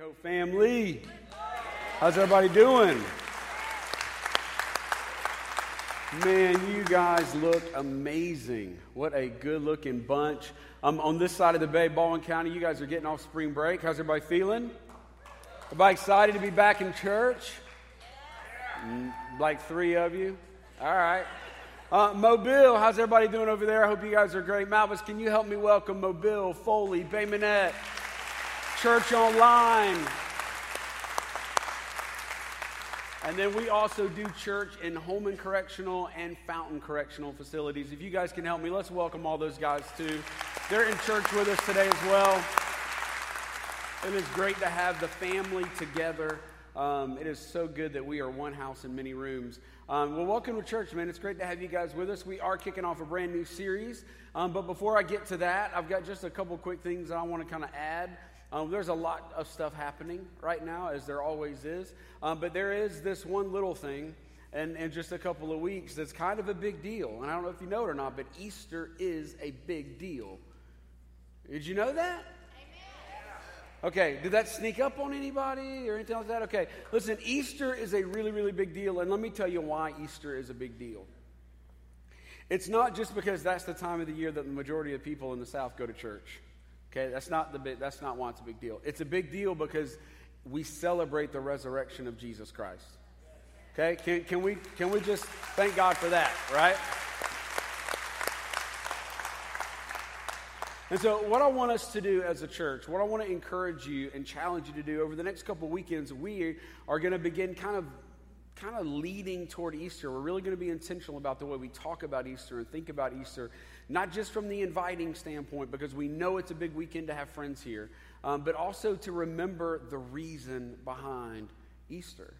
Hope family. How's everybody doing? Man, you guys look amazing. What a good looking bunch. Um, on this side of the bay, Baldwin County, you guys are getting off spring break. How's everybody feeling? Everybody excited to be back in church? Mm, Like three of you? All right. Uh, Mobile, how's everybody doing over there? I hope you guys are great. Malbis, can you help me welcome Mobile, Foley, Bay Minette, Church Online? And then we also do church in Holman Correctional and Fountain Correctional facilities. If you guys can help me, let's welcome all those guys too. They're in church with us today as well. It is great to have the family together. Um, it is so good that we are one house in many rooms. Um, well, welcome to church, man. It's great to have you guys with us. We are kicking off a brand new series. Um, but before I get to that, I've got just a couple quick things that I want to kind of add. Um, there's a lot of stuff happening right now, as there always is. Um, but there is this one little thing in, in just a couple of weeks that's kind of a big deal. And I don't know if you know it or not, but Easter is a big deal. Did you know that? Okay, did that sneak up on anybody or anything like that? Okay, listen, Easter is a really, really big deal, and let me tell you why Easter is a big deal. It's not just because that's the time of the year that the majority of people in the South go to church. Okay, that's not the big, that's not why it's a big deal. It's a big deal because we celebrate the resurrection of Jesus Christ. Okay, can, can we can we just thank God for that, right? And so, what I want us to do as a church, what I want to encourage you and challenge you to do over the next couple weekends, we are going to begin kind of kind of leading toward Easter. We're really going to be intentional about the way we talk about Easter and think about Easter, not just from the inviting standpoint, because we know it's a big weekend to have friends here, um, but also to remember the reason behind Easter.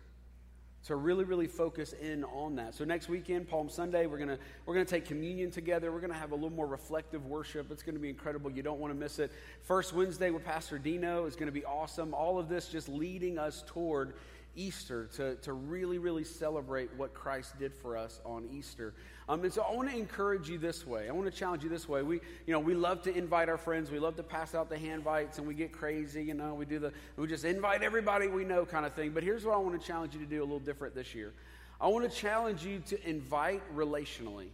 To really, really focus in on that. So next weekend, Palm Sunday, we're gonna we're gonna take communion together. We're gonna have a little more reflective worship. It's gonna be incredible. You don't want to miss it. First Wednesday with Pastor Dino is gonna be awesome. All of this just leading us toward Easter to, to really, really celebrate what Christ did for us on Easter. Um, and so I want to encourage you this way. I want to challenge you this way. We, you know, we love to invite our friends. We love to pass out the handbites, and we get crazy. You know, we do the we just invite everybody we know kind of thing. But here's what I want to challenge you to do a little different this year. I want to challenge you to invite relationally.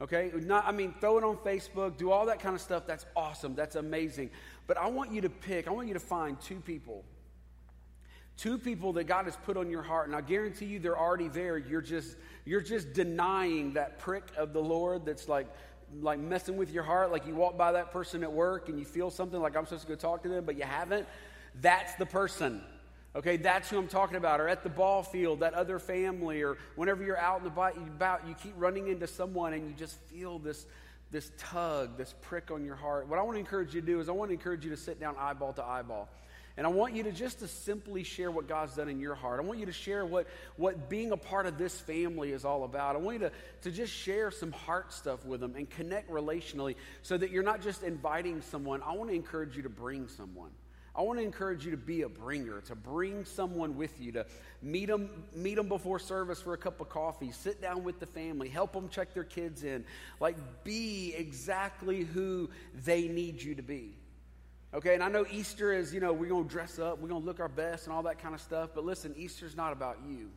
Okay, not I mean throw it on Facebook, do all that kind of stuff. That's awesome. That's amazing. But I want you to pick. I want you to find two people two people that God has put on your heart, and I guarantee you they're already there. You're just you're just denying that prick of the Lord that's like like messing with your heart. Like you walk by that person at work and you feel something like I'm supposed to go talk to them, but you haven't. That's the person. Okay, that's who I'm talking about. Or at the ball field, that other family, or whenever you're out and about, you keep running into someone and you just feel this this tug, this prick on your heart. What I want to encourage you to do is I want to encourage you to sit down eyeball to eyeball. And I want you to just to simply share what God's done in your heart. I want you to share what, what being a part of this family is all about. I want you to, to just share some heart stuff with them and connect relationally so that you're not just inviting someone. I want to encourage you to bring someone. I want to encourage you to be a bringer, to bring someone with you, to meet them, meet them before service for a cup of coffee, sit down with the family, help them check their kids in. Like, be exactly who they need you to be. Okay, and I know Easter is, you know, we're going to dress up, we're going to look our best and all that kind of stuff, but listen, Easter's not about you.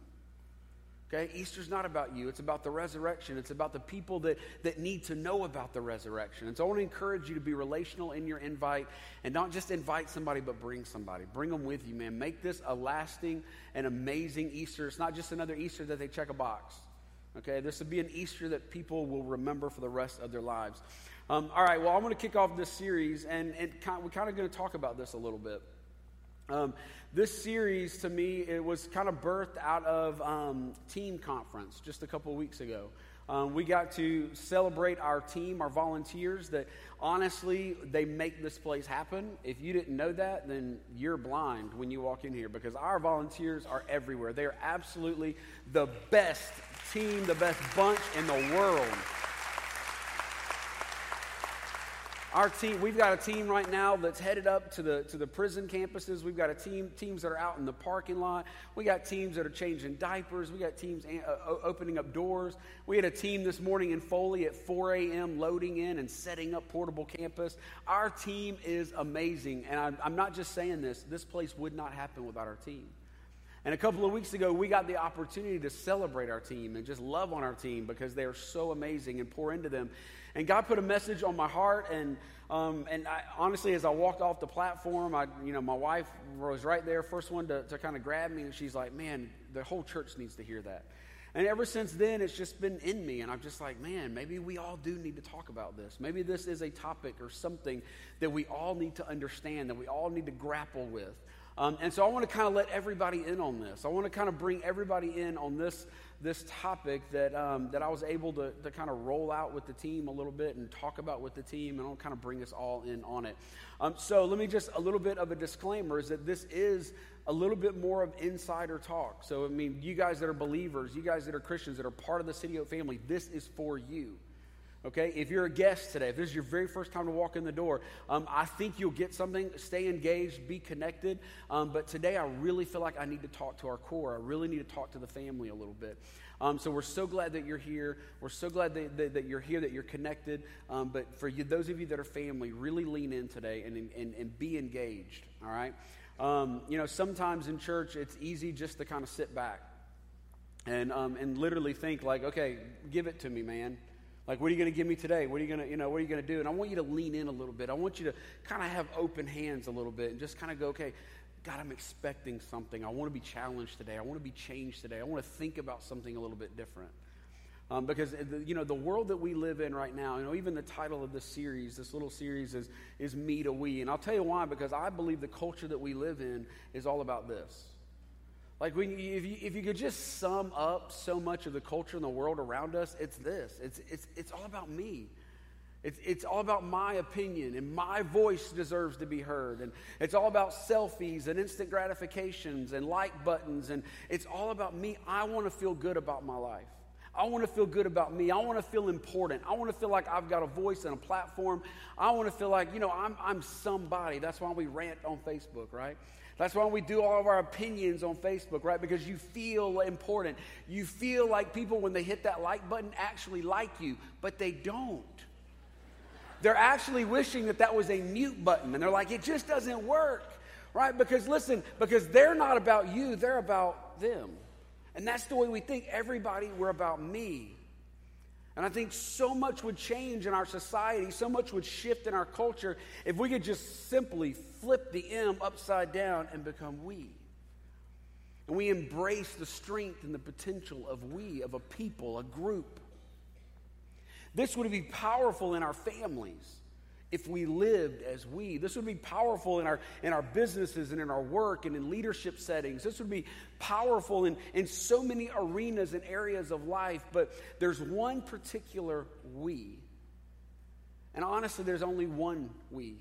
Okay, Easter's not about you. It's about the resurrection. It's about the people that, that need to know about the resurrection. And so I want to encourage you to be relational in your invite and not just invite somebody, but bring somebody. Bring them with you, man. Make this a lasting and amazing Easter. It's not just another Easter that they check a box. Okay, this will be an Easter that people will remember for the rest of their lives. Um, all right, well, I'm going to kick off this series, and, and we're kind of going to talk about this a little bit. Um, this series, to me, it was kind of birthed out of um, team conference just a couple weeks ago. Um, we got to celebrate our team, our volunteers, that honestly, they make this place happen. If you didn't know that, then you're blind when you walk in here because our volunteers are everywhere. They are absolutely the best team, the best bunch in the world. Our team, we've got a team right now that's headed up to the, to the prison campuses. We've got a team, teams that are out in the parking lot. We got teams that are changing diapers. We got teams opening up doors. We had a team this morning in Foley at 4 a.m. loading in and setting up portable campus. Our team is amazing. And I'm, I'm not just saying this, this place would not happen without our team. And a couple of weeks ago, we got the opportunity to celebrate our team and just love on our team because they are so amazing and pour into them. And God put a message on my heart, and um, and I, honestly, as I walked off the platform, I, you know, my wife was right there, first one to, to kind of grab me, and she's like, "Man, the whole church needs to hear that." And ever since then, it's just been in me, and I'm just like, "Man, maybe we all do need to talk about this. Maybe this is a topic or something that we all need to understand, that we all need to grapple with." Um, and so I want to kind of let everybody in on this. I want to kind of bring everybody in on this this topic that, um, that I was able to, to kind of roll out with the team a little bit and talk about with the team, and I'll kind of bring us all in on it. Um, so, let me just a little bit of a disclaimer is that this is a little bit more of insider talk. So, I mean, you guys that are believers, you guys that are Christians, that are part of the City Hope family, this is for you. Okay, if you're a guest today, if this is your very first time to walk in the door, um, I think you'll get something. Stay engaged, be connected. Um, but today, I really feel like I need to talk to our core. I really need to talk to the family a little bit. Um, so we're so glad that you're here. We're so glad that, that, that you're here, that you're connected. Um, but for you, those of you that are family, really lean in today and, and, and be engaged. All right. Um, you know, sometimes in church, it's easy just to kind of sit back and um, and literally think like, okay, give it to me, man. Like, what are you going to give me today? What are you going to, you know, what are you going to do? And I want you to lean in a little bit. I want you to kind of have open hands a little bit and just kind of go, okay, God, I'm expecting something. I want to be challenged today. I want to be changed today. I want to think about something a little bit different. Um, because uh, you know the world that we live in right now, you know, even the title of this series, this little series is is me to we, and I'll tell you why. Because I believe the culture that we live in is all about this. Like, when you, if, you, if you could just sum up so much of the culture in the world around us, it's this it's, it's, it's all about me. It's, it's all about my opinion, and my voice deserves to be heard. And it's all about selfies and instant gratifications and like buttons. And it's all about me. I want to feel good about my life. I want to feel good about me. I want to feel important. I want to feel like I've got a voice and a platform. I want to feel like, you know, I'm, I'm somebody. That's why we rant on Facebook, right? That's why we do all of our opinions on Facebook, right? Because you feel important. You feel like people, when they hit that like button, actually like you, but they don't. They're actually wishing that that was a mute button, and they're like, it just doesn't work, right? Because listen, because they're not about you, they're about them. And that's the way we think. Everybody, we're about me. And I think so much would change in our society, so much would shift in our culture if we could just simply flip the M upside down and become we. And we embrace the strength and the potential of we, of a people, a group. This would be powerful in our families if we lived as we. This would be powerful in our, in our businesses and in our work and in leadership settings. This would be powerful in, in so many arenas and areas of life, but there's one particular we. And honestly, there's only one we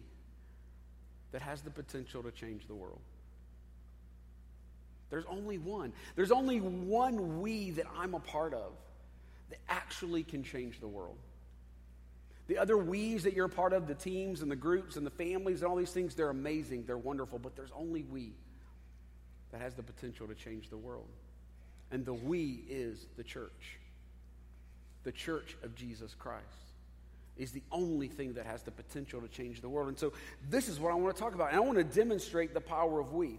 that has the potential to change the world. There's only one. There's only one we that I'm a part of that actually can change the world. The other we's that you're a part of, the teams and the groups and the families and all these things, they're amazing, they're wonderful, but there's only we that has the potential to change the world. And the we is the church. The church of Jesus Christ is the only thing that has the potential to change the world. And so this is what I want to talk about. And I want to demonstrate the power of we.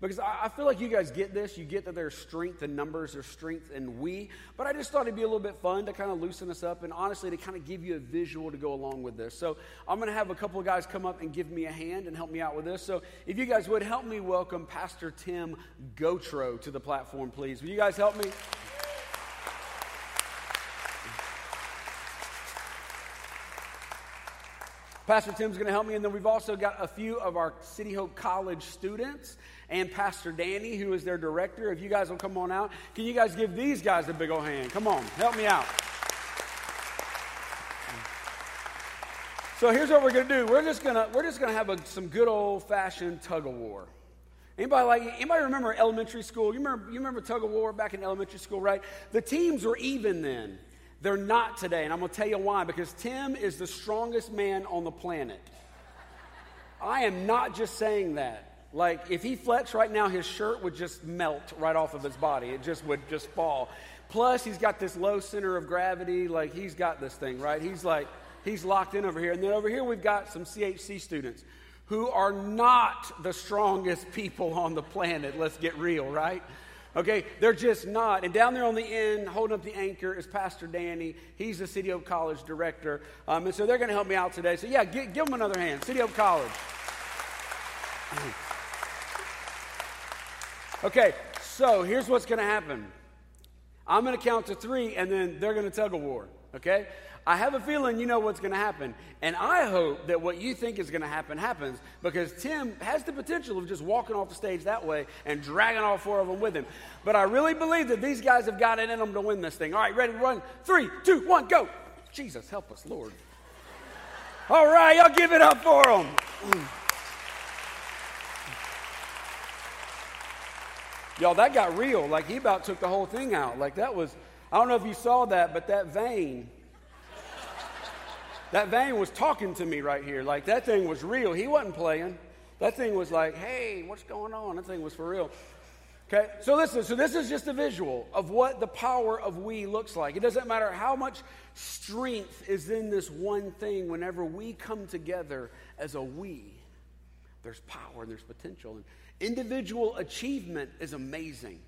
Because I, feel like you guys get this. You get that there's strength in numbers, there's strength in we. But I just thought it'd be a little bit fun to kind of loosen us up and honestly to kind of give you a visual to go along with this. So I'm going to have a couple of guys come up and give me a hand and help me out with this. So if you guys would help me welcome Pastor Tim Gotro to the platform, please. Will you guys help me? Pastor Tim's going to help me, and then we've also got a few of our City Hope College students and Pastor Danny, who is their director. If you guys will come on out, can you guys give these guys a big old hand? Come on, help me out. So here's what we're to do. We're just to we're just to have a, some good old fashioned tug of war. Anybody like anybody remember elementary school? You remember you remember tug of war back in elementary school, right? The teams were even then. They're not today, and I'm to tell you why. Because Tim is the strongest man on the planet. I am not just saying that. Like, if he flexed right now, his shirt would just melt right off of his body. It just would just fall. Plus, he's got this low center of gravity. Like, he's got this thing, right? He's like, he's locked in over here. And then over here, we've got some CHC students who are not the strongest people on the planet. Let's get real, right? Okay, they're just not. And down there on the end, holding up the anchor, is Pastor Danny. He's the City Hope College director. Um, and so they're going to help me out today. So, yeah, give, give them another hand. City Hope College. Okay, so here's what's going to happen I'm going to count to three, and then they're going to tug a war. Okay? I have a feeling you know what's going to happen. And I hope that what you think is going to happen happens because Tim has the potential of just walking off the stage that way and dragging all four of them with him. But I really believe that these guys have got it in them to win this thing. All right, ready, run. Three, two, one, go. Jesus, help us, Lord. All right, y'all give it up for them. Y'all, that got real. Like he about took the whole thing out. Like that was, I don't know if you saw that, but that vein that vein was talking to me right here. Like that thing was real. He wasn't playing. That thing was like, hey, what's going on? That thing was for real. Okay, so listen, so this is just a visual of what the power of we looks like. It doesn't matter how much strength is in this one thing, whenever we come together as a we, there's power and there's potential. And individual achievement is amazing.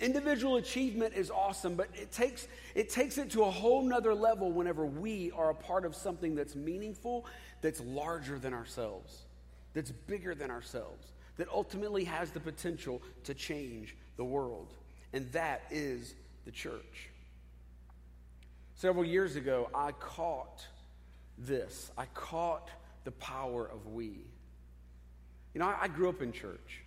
Individual achievement is awesome, but it takes, it takes it to a whole nother level whenever we are a part of something that's meaningful, that's larger than ourselves, that's bigger than ourselves, that ultimately has the potential to change the world. And that is the church. Several years ago, I caught this. I caught the power of we. You know, I, I grew up in church.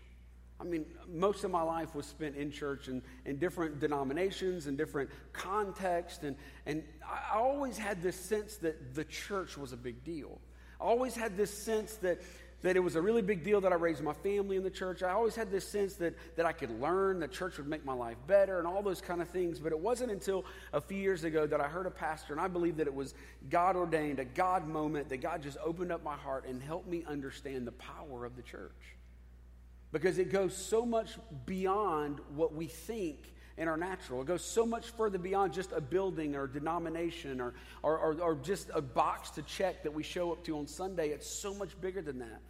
I mean, most of my life was spent in church and in different denominations and different contexts. And, and I always had this sense that the church was a big deal. I always had this sense that, that it was a really big deal that I raised my family in the church. I always had this sense that, that I could learn, that church would make my life better, and all those kind of things. But it wasn't until a few years ago that I heard a pastor, and I believe that it was God ordained, a God moment, that God just opened up my heart and helped me understand the power of the church because it goes so much beyond what we think in our natural. It goes so much further beyond just a building or denomination or, or, or, or, just a box to check that we show up to on Sunday. It's so much bigger than that.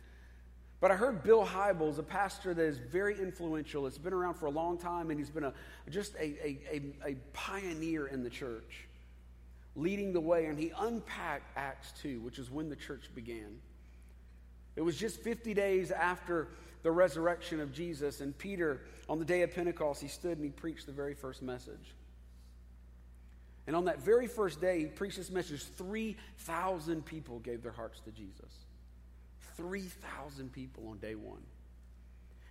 But I heard Bill Hybels, a pastor that is very influential. It's been around for a long time, and he's been a, just a, a, a, a pioneer in the church, leading the way. And he unpacked Acts 2, which is when the church began. It was just 50 days after the resurrection of Jesus. And Peter, on the day of Pentecost, he stood and he preached the very first message. And on that very first day, he preached this message. 3,000 people gave their hearts to Jesus. 3,000 people on day one.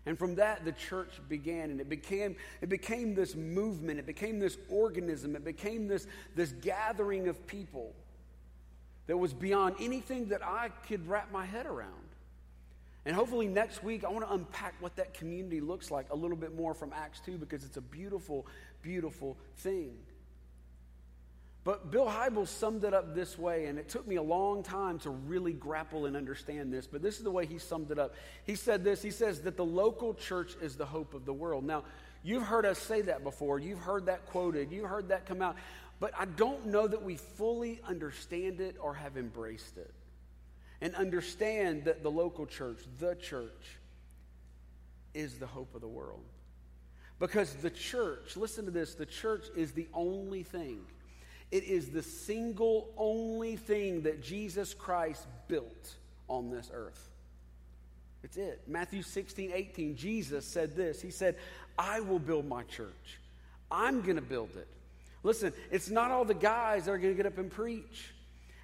And from that, the church began, and it became, it became this movement, it became this organism, it became this, this gathering of people that was beyond anything that I could wrap my head around. And hopefully next week, I want to unpack what that community looks like a little bit more from Acts 2 because it's a beautiful, beautiful thing. But Bill Hybels summed it up this way, and it took me a long time to really grapple and understand this, but this is the way he summed it up. He said this He says that the local church is the hope of the world. Now, you've heard us say that before, you've heard that quoted, you heard that come out, but I don't know that we fully understand it or have embraced it and understand that the local church, the church, is the hope of the world. Because the church, listen to this, the church is the only thing, it is the single only thing that Jesus Christ built on this earth. It's it. Matthew 16, 18, Jesus said this. He said, I will build my church. I'm going to build it. Listen, it's not all the guys that are going to get up and preach.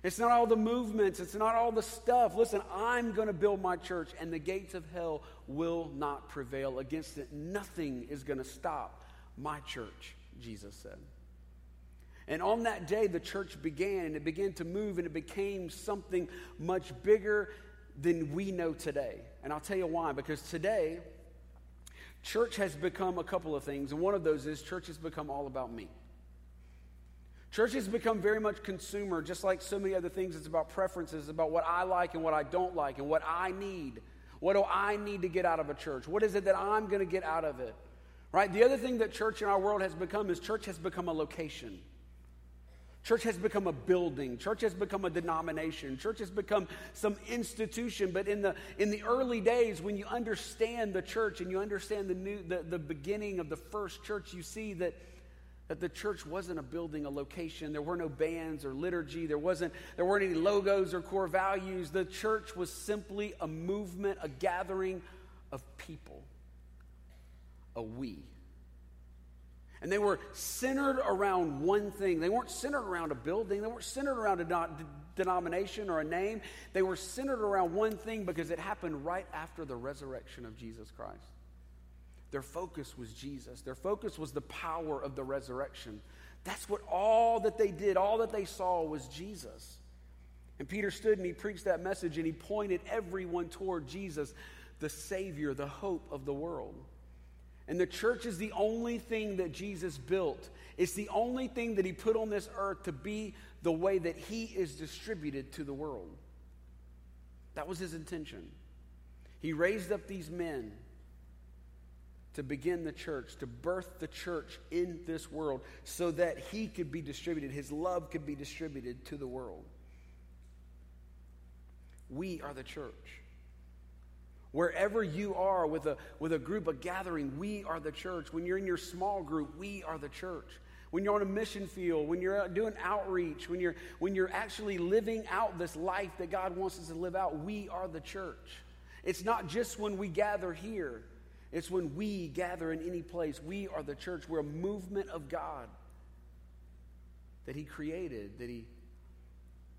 It's not all the movements, it's not all the stuff. Listen, I'm going to build my church, and the gates of hell will not prevail against it. Nothing is going to stop my church, Jesus said. And on that day, the church began, and it began to move, and it became something much bigger than we know today. And I'll tell you why. Because today, church has become a couple of things, and one of those is church has become all about me. Church has become very much consumer, just like so many other things. It's about preferences, about what I like and what I don't like, and what I need. What do I need to get out of a church? What is it that I'm going to get out of it? Right? The other thing that church in our world has become is church has become a location. Church has become a building. Church has become a denomination. Church has become some institution. But in the, in the early days, when you understand the church and you understand the, new, the, the beginning of the first church, you see that, that the church wasn't a building, a location. There were no bands or liturgy. There, wasn't, there weren't any logos or core values. The church was simply a movement, a gathering of people, a we. And they were centered around one thing. They weren't centered around a building, they weren't centered around a denomination or a name. They were centered around one thing because it happened right after the resurrection of Jesus Christ. Their focus was Jesus, their focus was the power of the resurrection. That's what all that they did, all that they saw was Jesus. And Peter stood and he preached that message and he pointed everyone toward Jesus, the Savior, the hope of the world. And the church is the only thing that Jesus built. It's the only thing that he put on this earth to be the way that he is distributed to the world. That was his intention. He raised up these men to begin the church, to birth the church in this world so that he could be distributed, his love could be distributed to the world. We are the church. Wherever you are with a, with a group, a gathering, we are the church. When you're in your small group, we are the church. When you're on a mission field, when you're doing outreach, when you're, when you're actually living out this life that God wants us to live out, we are the church. It's not just when we gather here, it's when we gather in any place. We are the church. We're a movement of God that He created, that He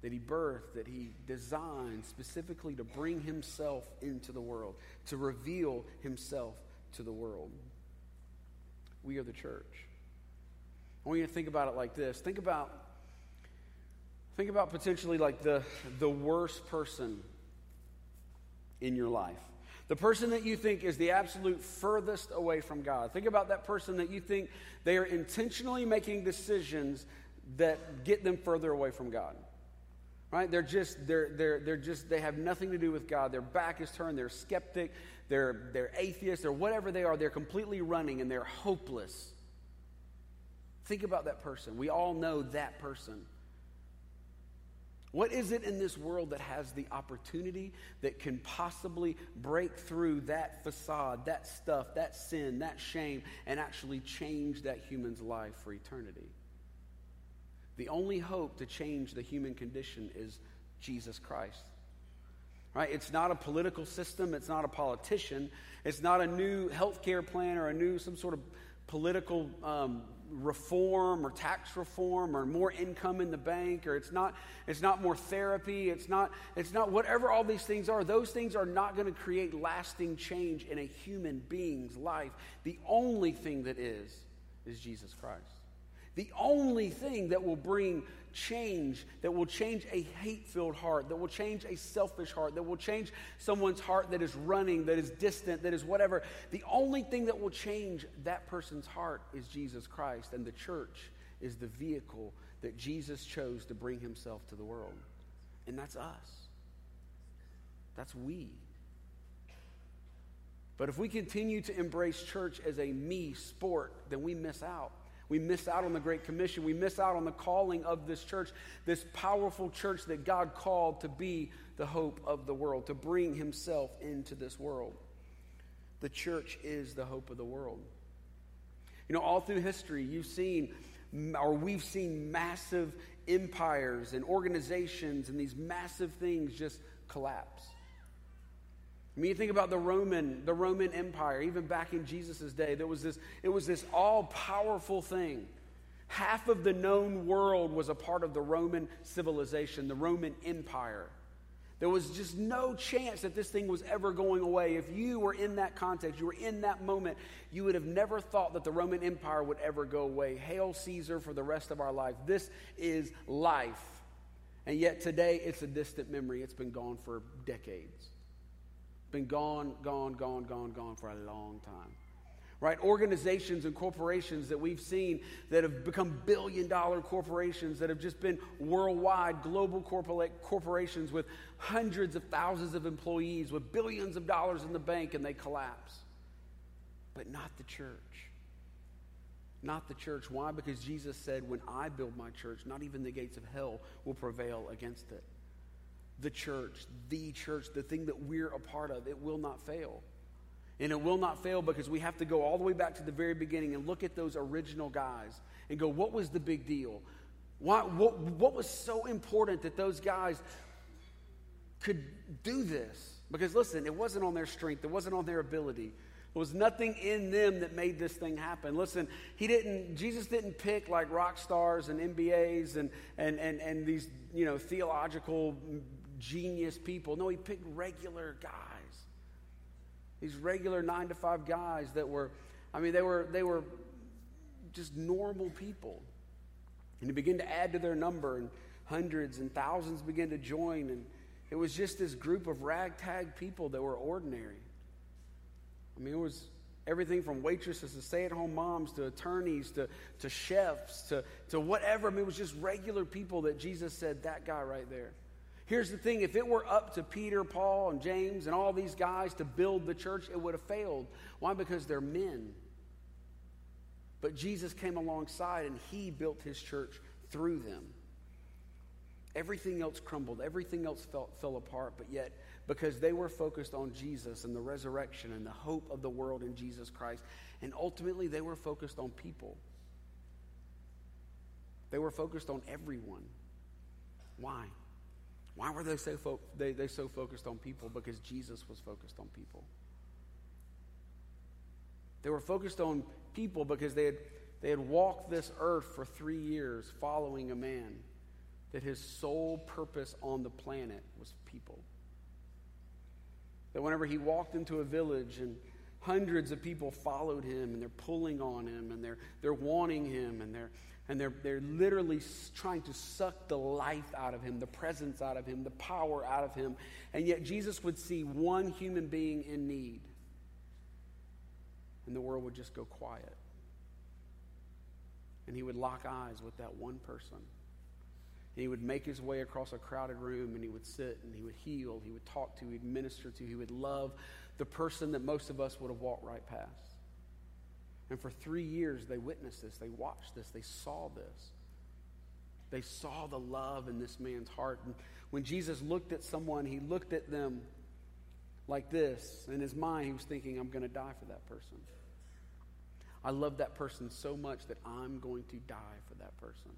that he birthed, that he designed specifically to bring himself into the world, to reveal himself to the world. We are the church. I want you to think about it like this. Think about think about potentially like the the worst person in your life. The person that you think is the absolute furthest away from God. Think about that person that you think they are intentionally making decisions that get them further away from God right? They're just they're, they're, they're just they have nothing to do with god. Their back is turned. They're skeptic. They're they're atheists. Or whatever they are. They're completely running and they're hopeless. Think about that person. We all know that person. What is it in this world that has the opportunity that can possibly break through that facade, that stuff, that sin, that shame, and actually change that human's life for eternity? The only hope to change the human condition is Jesus Christ. Right? It's not a political system, it's not a politician, it's not a new healthcare plan or a new some sort of political um, reform or tax reform or more income in the bank or it's not it's not more therapy. It's not it's not whatever all these things are. Those things are not going to create lasting change in a human being's life. The only thing that is is jesus christ the only thing that will bring change, that will change a hate filled heart, that will change a selfish heart, that will change someone's heart that is running, that is distant, that is whatever, the only thing that will change that person's heart is Jesus Christ. And the church is the vehicle that Jesus chose to bring himself to the world. And that's us. That's we. But if we continue to embrace church as a me sport, then we miss out. We miss out on the Great Commission. We miss out on the calling of this church, this powerful church that God called to be the hope of the world, to bring Himself into this world. The church is the hope of the world. You know, all through history, you've seen, or we've seen massive empires and organizations and these massive things just collapse. I mean, you think about the Roman, the Roman Empire, even back in Jesus' day, there was this, it was this all-powerful thing. Half of the known world was a part of the Roman civilization, the Roman Empire. There was just no chance that this thing was ever going away. If you were in that context, you were in that moment, you would have never thought that the Roman Empire would ever go away. Hail Caesar for the rest of our life. This is life. And yet today, it's a distant memory. It's been gone for decades. Been gone, gone, gone, gone, gone for a long time. right? Organizations and corporations that we've seen that have become billion dollar corporations that have just been worldwide, global corporations with hundreds of thousands of employees, with billions of dollars in the bank, and they collapse. But not the church. Not the church. Why? Because Jesus said, When I build my church, not even the gates of hell will prevail against it. The church, the church, the thing that we're a part of, it will not fail. And it will not fail because we have to go all the way back to the very beginning and look at those original guys and go, what was the big deal? Why, what, what was so important that those guys could do this? Because listen, it wasn't on their strength, it wasn't on their ability. There was nothing in them that made this thing happen. Listen, he didn't, Jesus didn't pick like rock stars and MBAs and, and, and, and these, you know, theological genius people. No, he picked regular guys. These regular nine to five guys that were, I mean, they were, they were just normal people. And he began to add to their number, and hundreds and thousands began to join. And it was just this group of ragtag people that were ordinary. I mean, it was everything from waitresses to stay at home moms to attorneys to, to chefs to, to whatever. I mean, it was just regular people that Jesus said, that guy right there. Here's the thing if it were up to Peter, Paul, and James and all these guys to build the church, it would have failed. Why? Because they're men. But Jesus came alongside and he built his church through them. Everything else crumbled, everything else fell, fell apart, but yet, because they were focused on Jesus and the resurrection and the hope of the world in Jesus Christ, and ultimately they were focused on people. They were focused on everyone. Why? Why were they so, fo- they, they so focused on people? Because Jesus was focused on people. They were focused on people because they had, they had walked this earth for three years following a man that his sole purpose on the planet was people. That whenever he walked into a village and hundreds of people followed him and they're pulling on him and they're, they're wanting him and they're, and they're, they're literally trying to suck the life out of him, the presence out of him, the power out of him. And yet Jesus would see one human being in need, and the world would just go quiet. And he would lock eyes with that one person. And he would make his way across a crowded room and he would sit and he would heal, he would talk to, he'd minister to, he would love the person that most of us would have walked right past. And for three years, they witnessed this, they watched this, they saw this. They saw the love in this man's heart. And when Jesus looked at someone, he looked at them like this. In his mind, he was thinking, I'm going to die for that person. I love that person so much that I'm going to die for that person.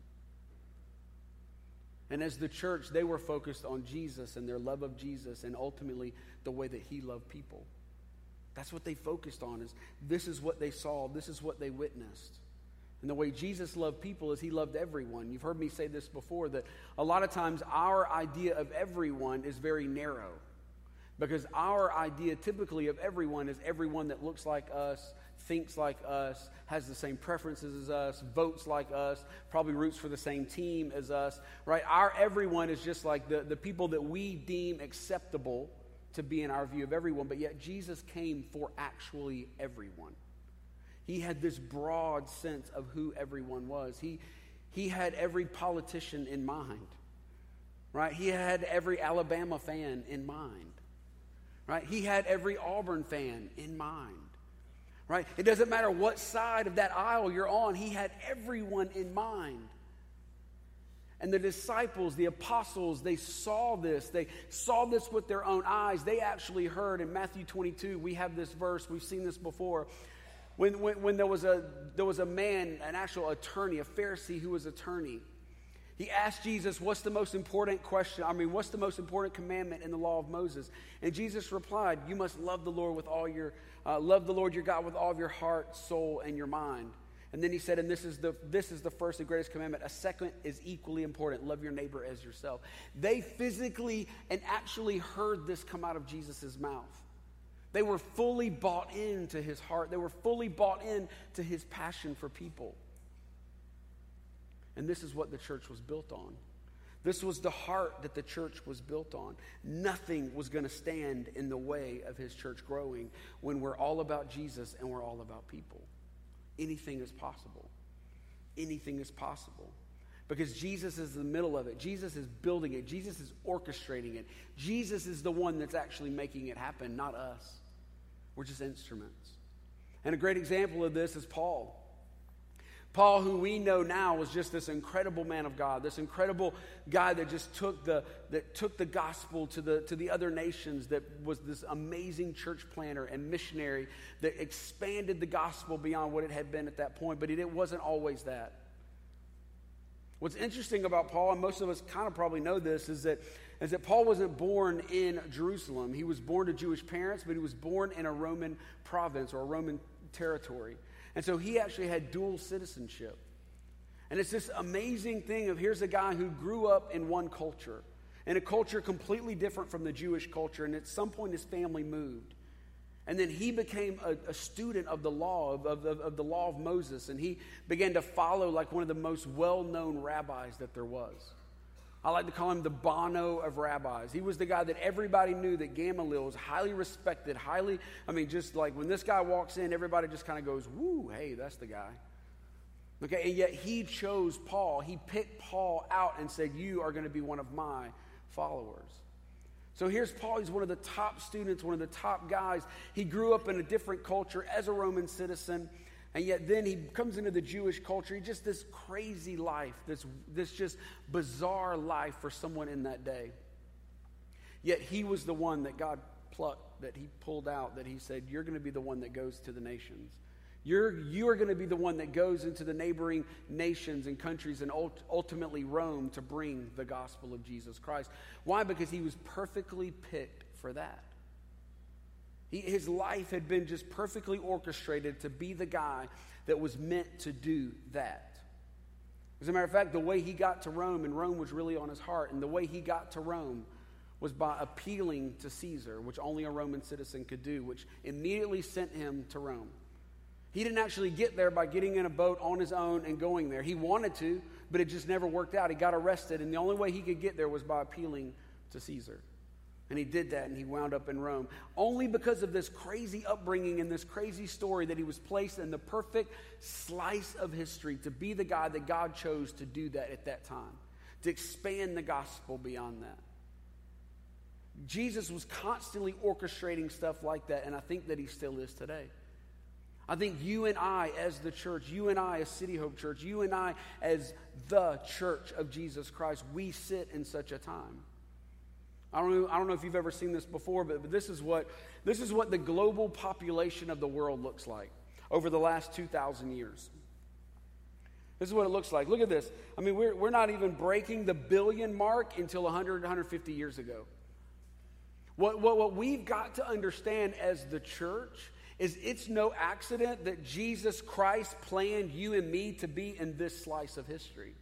And as the church, they were focused on Jesus and their love of Jesus and ultimately the way that he loved people. That's what they focused on is this is what they saw, this is what they witnessed. And the way Jesus loved people is he loved everyone. You've heard me say this before that a lot of times our idea of everyone is very narrow. Because our idea typically of everyone is everyone that looks like us, thinks like us, has the same preferences as us, votes like us, probably roots for the same team as us, right? Our everyone is just like the, the people that we deem acceptable to be in our view of everyone, but yet Jesus came for actually everyone. He had this broad sense of who everyone was. He, he had every politician in mind, right? He had every Alabama fan in mind, right? He had every Auburn fan in mind, right? It doesn't matter what side of that aisle you're on, he had everyone in mind. And the disciples, the apostles, they saw this. They saw this with their own eyes. They actually heard in Matthew 22, we have this verse, we've seen this before. When, when, when there, was a, there was a man, an actual attorney, a Pharisee who was attorney, he asked Jesus, What's the most important question? I mean, what's the most important commandment in the law of Moses? And Jesus replied, You must love the Lord with all your, uh, love the Lord your God with all of your heart, soul, and your mind. And then he said, and this is the this is the first and greatest commandment. A second is equally important. Love your neighbor as yourself. They physically and actually heard this come out of Jesus' mouth. They were fully bought into his heart. They were fully bought in to his passion for people. And this is what the church was built on. This was the heart that the church was built on. Nothing was going to stand in the way of his church growing when we're all about Jesus and we're all about people. Anything is possible. Anything is possible. Because Jesus is in the middle of it. Jesus is building it. Jesus is orchestrating it. Jesus is the one that's actually making it happen, not us. We're just instruments. And a great example of this is Paul. Paul, who we know now, was just this incredible man of God, this incredible guy that just took the, that took the gospel to the, to the other nations, that was this amazing church planner and missionary that expanded the gospel beyond what it had been at that point. But it wasn't always that. What's interesting about Paul, and most of us kind of probably know this, is that, is that Paul wasn't born in Jerusalem. He was born to Jewish parents, but he was born in a Roman province or a Roman territory. And so he actually had dual citizenship. And it's this amazing thing of here's a guy who grew up in one culture, in a culture completely different from the Jewish culture. And at some point, his family moved. And then he became a, a student of the law, of, of, of, the law of Moses, and he began to follow like one of the most well known rabbis that there was. I like to call him the Bono of rabbis. He was the guy that everybody knew that Gamaliel was highly respected, highly, I mean, just like when this guy walks in, everybody just kind of goes, woo, hey, that's the guy. Okay, and yet he chose Paul. He picked Paul out and said, You are going to be one of my followers. So here's Paul. He's one of the top students, one of the top guys. He grew up in a different culture as a Roman citizen. And yet then he comes into the Jewish culture. Just this crazy life, this, this just bizarre life for someone in that day. Yet he was the one that God plucked, that he pulled out, that he said, You're going to be the one that goes to the nations. You're, you are going to be the one that goes into the neighboring nations and countries and ultimately Rome to bring the gospel of Jesus Christ. Why? Because he was perfectly picked for that. He, his life had been just perfectly orchestrated to be the guy that was meant to do that. As a matter of fact, the way he got to Rome, and Rome was really on his heart, and the way he got to Rome was by appealing to Caesar, which only a Roman citizen could do, which immediately sent him to Rome. He didn't actually get there by getting in a boat on his own and going there. He wanted to, but it just never worked out. He got arrested, and the only way he could get there was by appealing to Caesar. And he did that and he wound up in Rome. Only because of this crazy upbringing and this crazy story that he was placed in the perfect slice of history to be the guy that God chose to do that at that time, to expand the gospel beyond that. Jesus was constantly orchestrating stuff like that, and I think that he still is today. I think you and I, as the church, you and I, as City Hope Church, you and I, as the church of Jesus Christ, we sit in such a time. I don't, know, I don't know if you've ever seen this before, but, but this, is what, this is what the global population of the world looks like over the last 2,000 years. This is what it looks like. Look at this. I mean, we're, we're not even breaking the billion mark until 100, 150 years ago. What, what, what we've got to understand as the church is it's no accident that Jesus Christ planned you and me to be in this slice of history.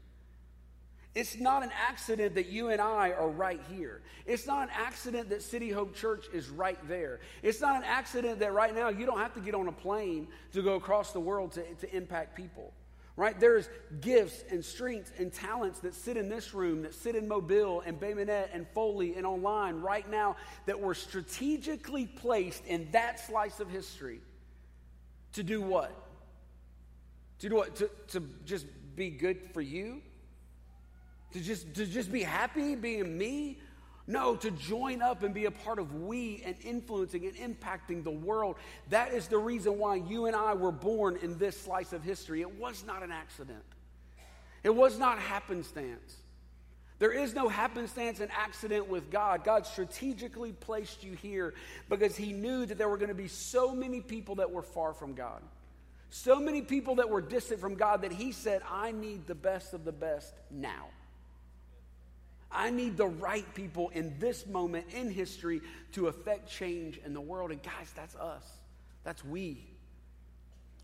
It's not an accident that you and I are right here. It's not an accident that City Hope Church is right there. It's not an accident that right now you don't have to get on a plane to go across the world to, to impact people. Right? There's gifts and strengths and talents that sit in this room, that sit in Mobile and Bay and Foley and online right now that were strategically placed in that slice of history to do what? To do what? To, to just be good for you? To just, to just be happy being me? No, to join up and be a part of we and influencing and impacting the world. That is the reason why you and I were born in this slice of history. It was not an accident, it was not happenstance. There is no happenstance and accident with God. God strategically placed you here because He knew that there were going to be so many people that were far from God. So many people that were distant from God that He said, I need the best of the best now. I need the right people in this moment in history to affect change in the world. And guys, that's us. That's we.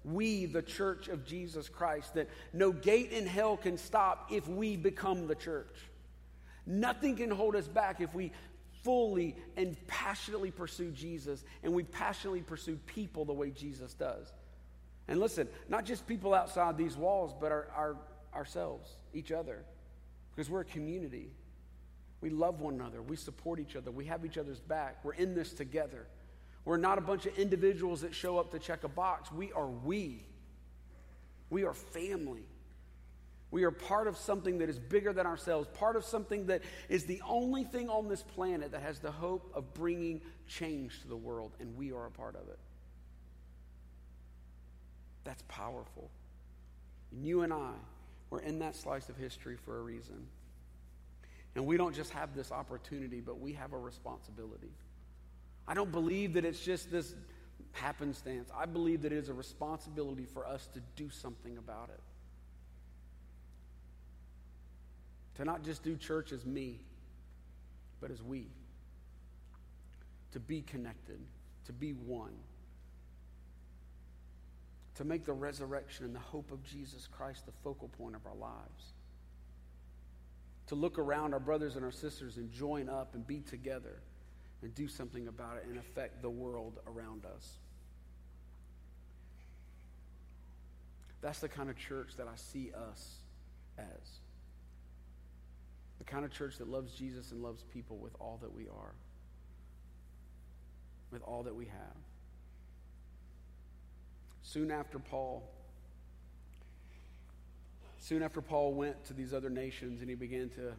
We, the church of Jesus Christ, that no gate in hell can stop if we become the church. Nothing can hold us back if we fully and passionately pursue Jesus and we passionately pursue people the way Jesus does. And listen, not just people outside these walls, but our, our, ourselves, each other, because we're a community. We love one another. We support each other. We have each other's back. We're in this together. We're not a bunch of individuals that show up to check a box. We are we. We are family. We are part of something that is bigger than ourselves, part of something that is the only thing on this planet that has the hope of bringing change to the world, and we are a part of it. That's powerful. And you and I, we're in that slice of history for a reason. And we don't just have this opportunity, but we have a responsibility. I don't believe that it's just this happenstance. I believe that it is a responsibility for us to do something about it. To not just do church as me, but as we. To be connected, to be one. To make the resurrection and the hope of Jesus Christ the focal point of our lives. To look around our brothers and our sisters and join up and be together and do something about it and affect the world around us. That's the kind of church that I see us as. The kind of church that loves Jesus and loves people with all that we are, with all that we have. Soon after Paul, soon after Paul went to these other nations and he began to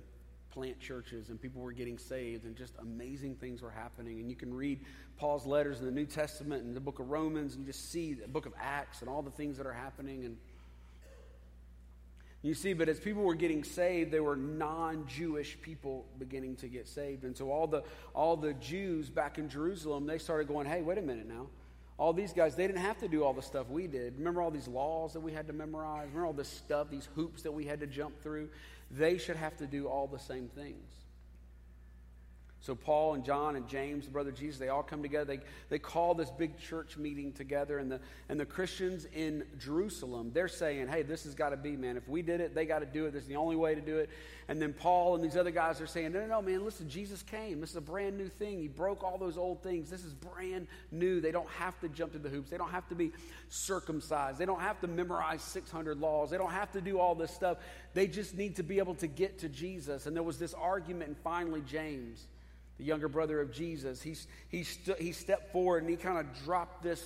plant churches and people were getting saved and just amazing things were happening. And you can read Paul's letters in the New Testament and the book of Romans and just see the book of Acts and all the things that are happening. And you see, but as people were getting saved, there were non-Jewish people beginning to get saved. And so all the all the Jews back in Jerusalem, they started going, hey, wait a minute now. All these guys, they didn't have to do all the stuff we did. Remember all these laws that we had to memorize? Remember all this stuff, these hoops that we had to jump through? They should have to do all the same things. So Paul and John and James, the brother Jesus, they all come together. They, they call this big church meeting together. And the, and the Christians in Jerusalem, they're saying, hey, this has got to be, man. If we did it, they got to do it. This is the only way to do it. And then Paul and these other guys are saying, no, no, no, man, listen, Jesus came. This is a brand new thing. He broke all those old things. This is brand new. They don't have to jump through the hoops. They don't have to be circumcised. They don't have to memorize 600 laws. They don't have to do all this stuff. They just need to be able to get to Jesus. And there was this argument, and finally, James the younger brother of Jesus, he, st- he stepped forward and he kind of dropped this,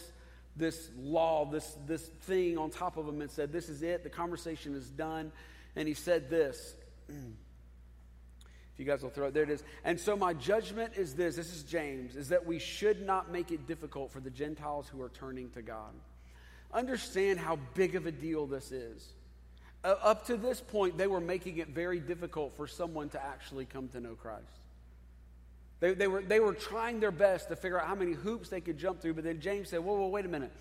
this law, this, this thing on top of him and said, This is it. The conversation is done. And he said this. if you guys will throw it, there it is. And so my judgment is this this is James, is that we should not make it difficult for the Gentiles who are turning to God. Understand how big of a deal this is. Uh, up to this point, they were making it very difficult for someone to actually come to know Christ. They, they, were, they were trying their best to figure out how many hoops they could jump through, but then James said, Whoa, whoa, wait a minute.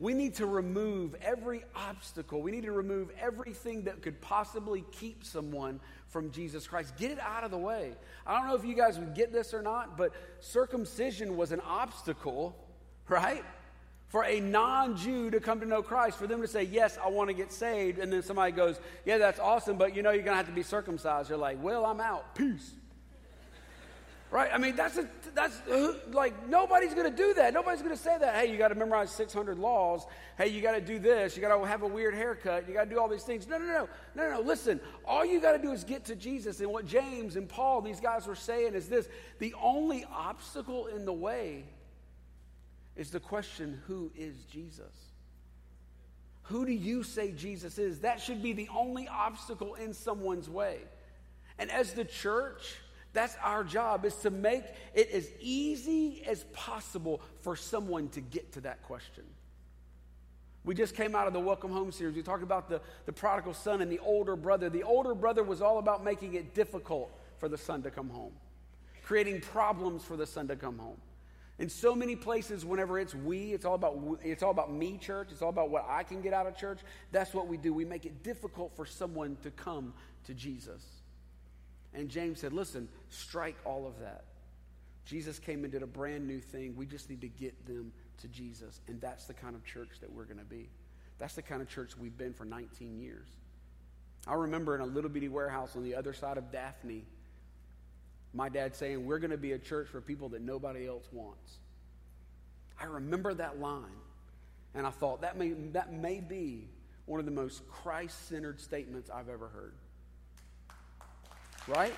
We need to remove every obstacle. We need to remove everything that could possibly keep someone from Jesus Christ. Get it out of the way. I don't know if you guys would get this or not, but circumcision was an obstacle, right? For a non Jew to come to know Christ, for them to say, Yes, I want to get saved. And then somebody goes, Yeah, that's awesome, but you know, you're going to have to be circumcised. You're like, Well, I'm out. Peace. Right? I mean, that's, a, that's uh, like nobody's going to do that. Nobody's going to say that. Hey, you got to memorize 600 laws. Hey, you got to do this. You got to have a weird haircut. You got to do all these things. No, no, no. No, no, no. Listen, all you got to do is get to Jesus. And what James and Paul, these guys were saying is this the only obstacle in the way is the question who is Jesus? Who do you say Jesus is? That should be the only obstacle in someone's way. And as the church, that's our job, is to make it as easy as possible for someone to get to that question. We just came out of the Welcome Home series. We talked about the, the prodigal son and the older brother. The older brother was all about making it difficult for the son to come home, creating problems for the son to come home. In so many places, whenever it's we, it's all about it's all about me, church. It's all about what I can get out of church. That's what we do. We make it difficult for someone to come to Jesus. And James said, Listen, strike all of that. Jesus came and did a brand new thing. We just need to get them to Jesus. And that's the kind of church that we're going to be. That's the kind of church we've been for 19 years. I remember in a little bitty warehouse on the other side of Daphne, my dad saying, We're going to be a church for people that nobody else wants. I remember that line. And I thought that may, that may be one of the most Christ centered statements I've ever heard Right?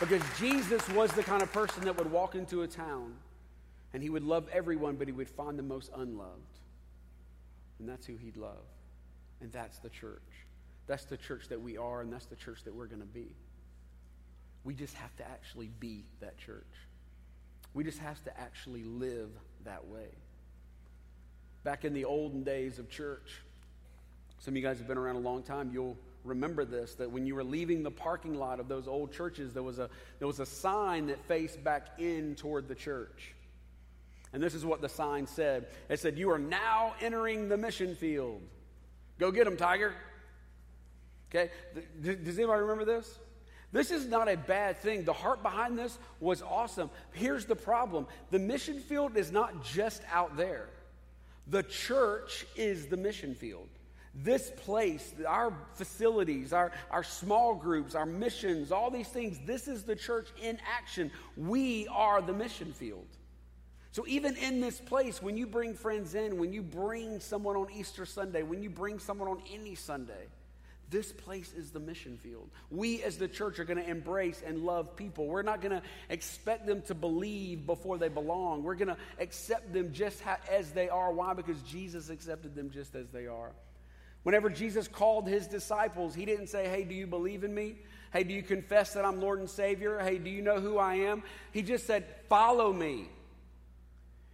because Jesus was the kind of person that would walk into a town and he would love everyone, but he would find the most unloved. And that's who he'd love. And that's the church. That's the church that we are, and that's the church that we're going to be. We just have to actually be that church. We just have to actually live that way. Back in the olden days of church, some of you guys have been around a long time, you'll remember this that when you were leaving the parking lot of those old churches, there was a, there was a sign that faced back in toward the church. And this is what the sign said it said, You are now entering the mission field. Go get them, Tiger. Okay? Does anybody remember this? This is not a bad thing. The heart behind this was awesome. Here's the problem the mission field is not just out there, the church is the mission field. This place, our facilities, our, our small groups, our missions, all these things, this is the church in action. We are the mission field. So, even in this place, when you bring friends in, when you bring someone on Easter Sunday, when you bring someone on any Sunday, this place is the mission field. We as the church are going to embrace and love people. We're not going to expect them to believe before they belong. We're going to accept them just as they are. Why? Because Jesus accepted them just as they are. Whenever Jesus called his disciples, he didn't say, Hey, do you believe in me? Hey, do you confess that I'm Lord and Savior? Hey, do you know who I am? He just said, Follow me.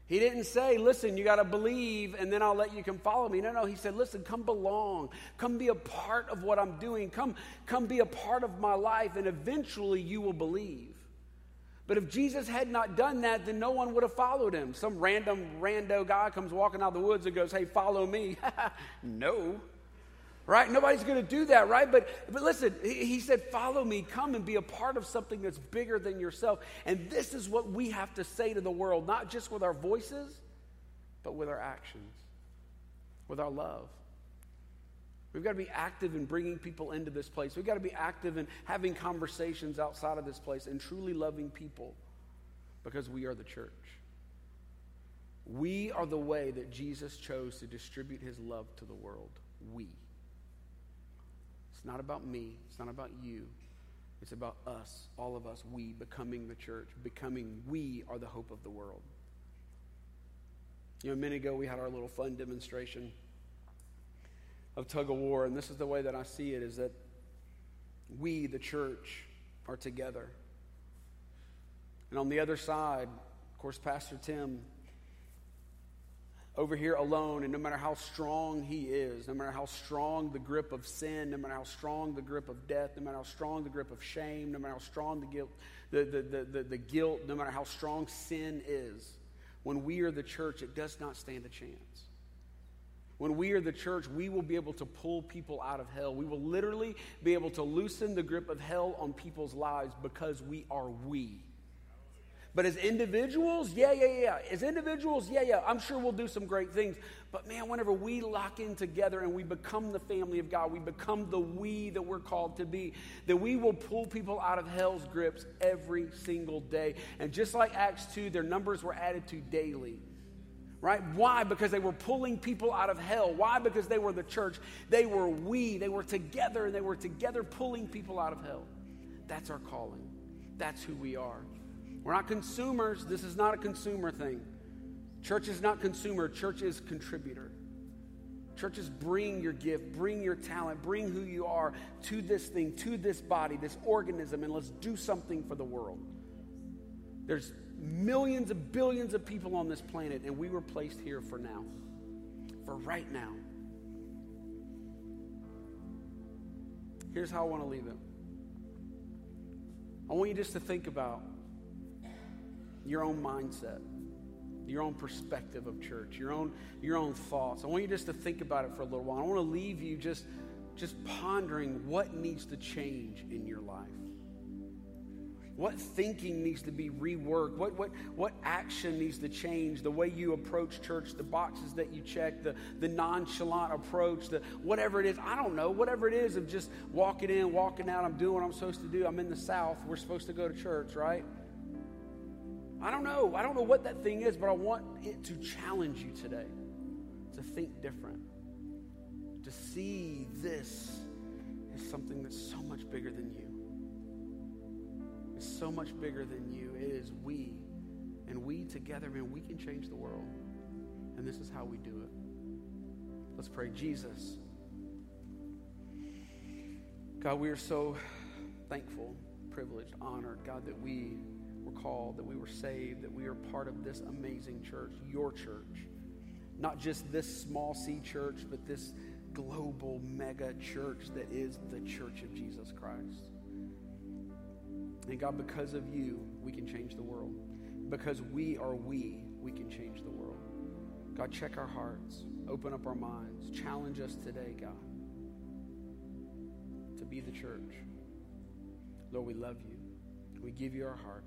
He didn't say, Listen, you got to believe and then I'll let you come follow me. No, no. He said, Listen, come belong. Come be a part of what I'm doing. Come, come be a part of my life, and eventually you will believe. But if Jesus had not done that, then no one would have followed him. Some random rando guy comes walking out of the woods and goes, Hey, follow me. no right? Nobody's going to do that, right? But, but listen, he, said, Follow me, come and be a part of something that's bigger than yourself. And this is what we have to say to the world, not just with our voices, but with our actions, with our love. We've got to be active in bringing people into this place. We've got to be active in having conversations outside of this place and truly loving people because we are the church. We are the way that Jesus chose to distribute his love to the world. We. It's not about me, it's not about you. It's about us, all of us, we becoming the church, becoming we are the hope of the world. You know, a minute ago we had our little fun demonstration of tug of war, and this is the way that I see it is that we, the church, are together. And on the other side, of course, Pastor Tim over here alone, and no matter how strong he is, no matter how strong the grip of sin, no matter how strong the grip of death, no matter how strong the grip of shame, no matter how strong the guilt, the, the, the, the, the guilt, no matter how strong sin is, when we are the church, it does not stand a chance. When we are the church, we will be able to pull people out of hell. We will literally be able to loosen the grip of hell on people's lives because we are we. But as individuals, yeah, yeah, yeah. As individuals, yeah, yeah. I'm sure we'll do some great things. But man, whenever we lock in together and we become the family of God, we become the we that we're called to be, that we will pull people out of hell's grips every single day. And just like Acts 2, their numbers were added to daily. Right? Why? Because they were pulling people out of hell. Why? Because they were the church. They were we. They were together and they were together pulling people out of hell. That's our calling. That's who we are. We're not consumers. This is not a consumer thing. Church is not consumer, church is contributor. Churches, bring your gift, bring your talent, bring who you are to this thing, to this body, this organism, and let's do something for the world. There's millions and billions of people on this planet, and we were placed here for now, for right now. Here's how I want to leave it I want you just to think about your own mindset, your own perspective of church, your own, your own thoughts. I want you just to think about it for a little while. I want to leave you just, just pondering what needs to change in your life. What thinking needs to be reworked? What, what, what action needs to change? The way you approach church, the boxes that you check, the, the nonchalant approach, the whatever it is. I don't know. Whatever it is of just walking in, walking out. I'm doing what I'm supposed to do. I'm in the South. We're supposed to go to church, right? I don't know. I don't know what that thing is, but I want it to challenge you today to think different, to see this as something that's so much bigger than you. It's so much bigger than you. It is we. And we together, man, we can change the world. And this is how we do it. Let's pray. Jesus. God, we are so thankful, privileged, honored, God, that we were called, that we were saved, that we are part of this amazing church, your church. Not just this small C church, but this global mega church that is the church of Jesus Christ. And God, because of you, we can change the world. Because we are we, we can change the world. God, check our hearts, open up our minds, challenge us today, God, to be the church. Lord, we love you. We give you our heart.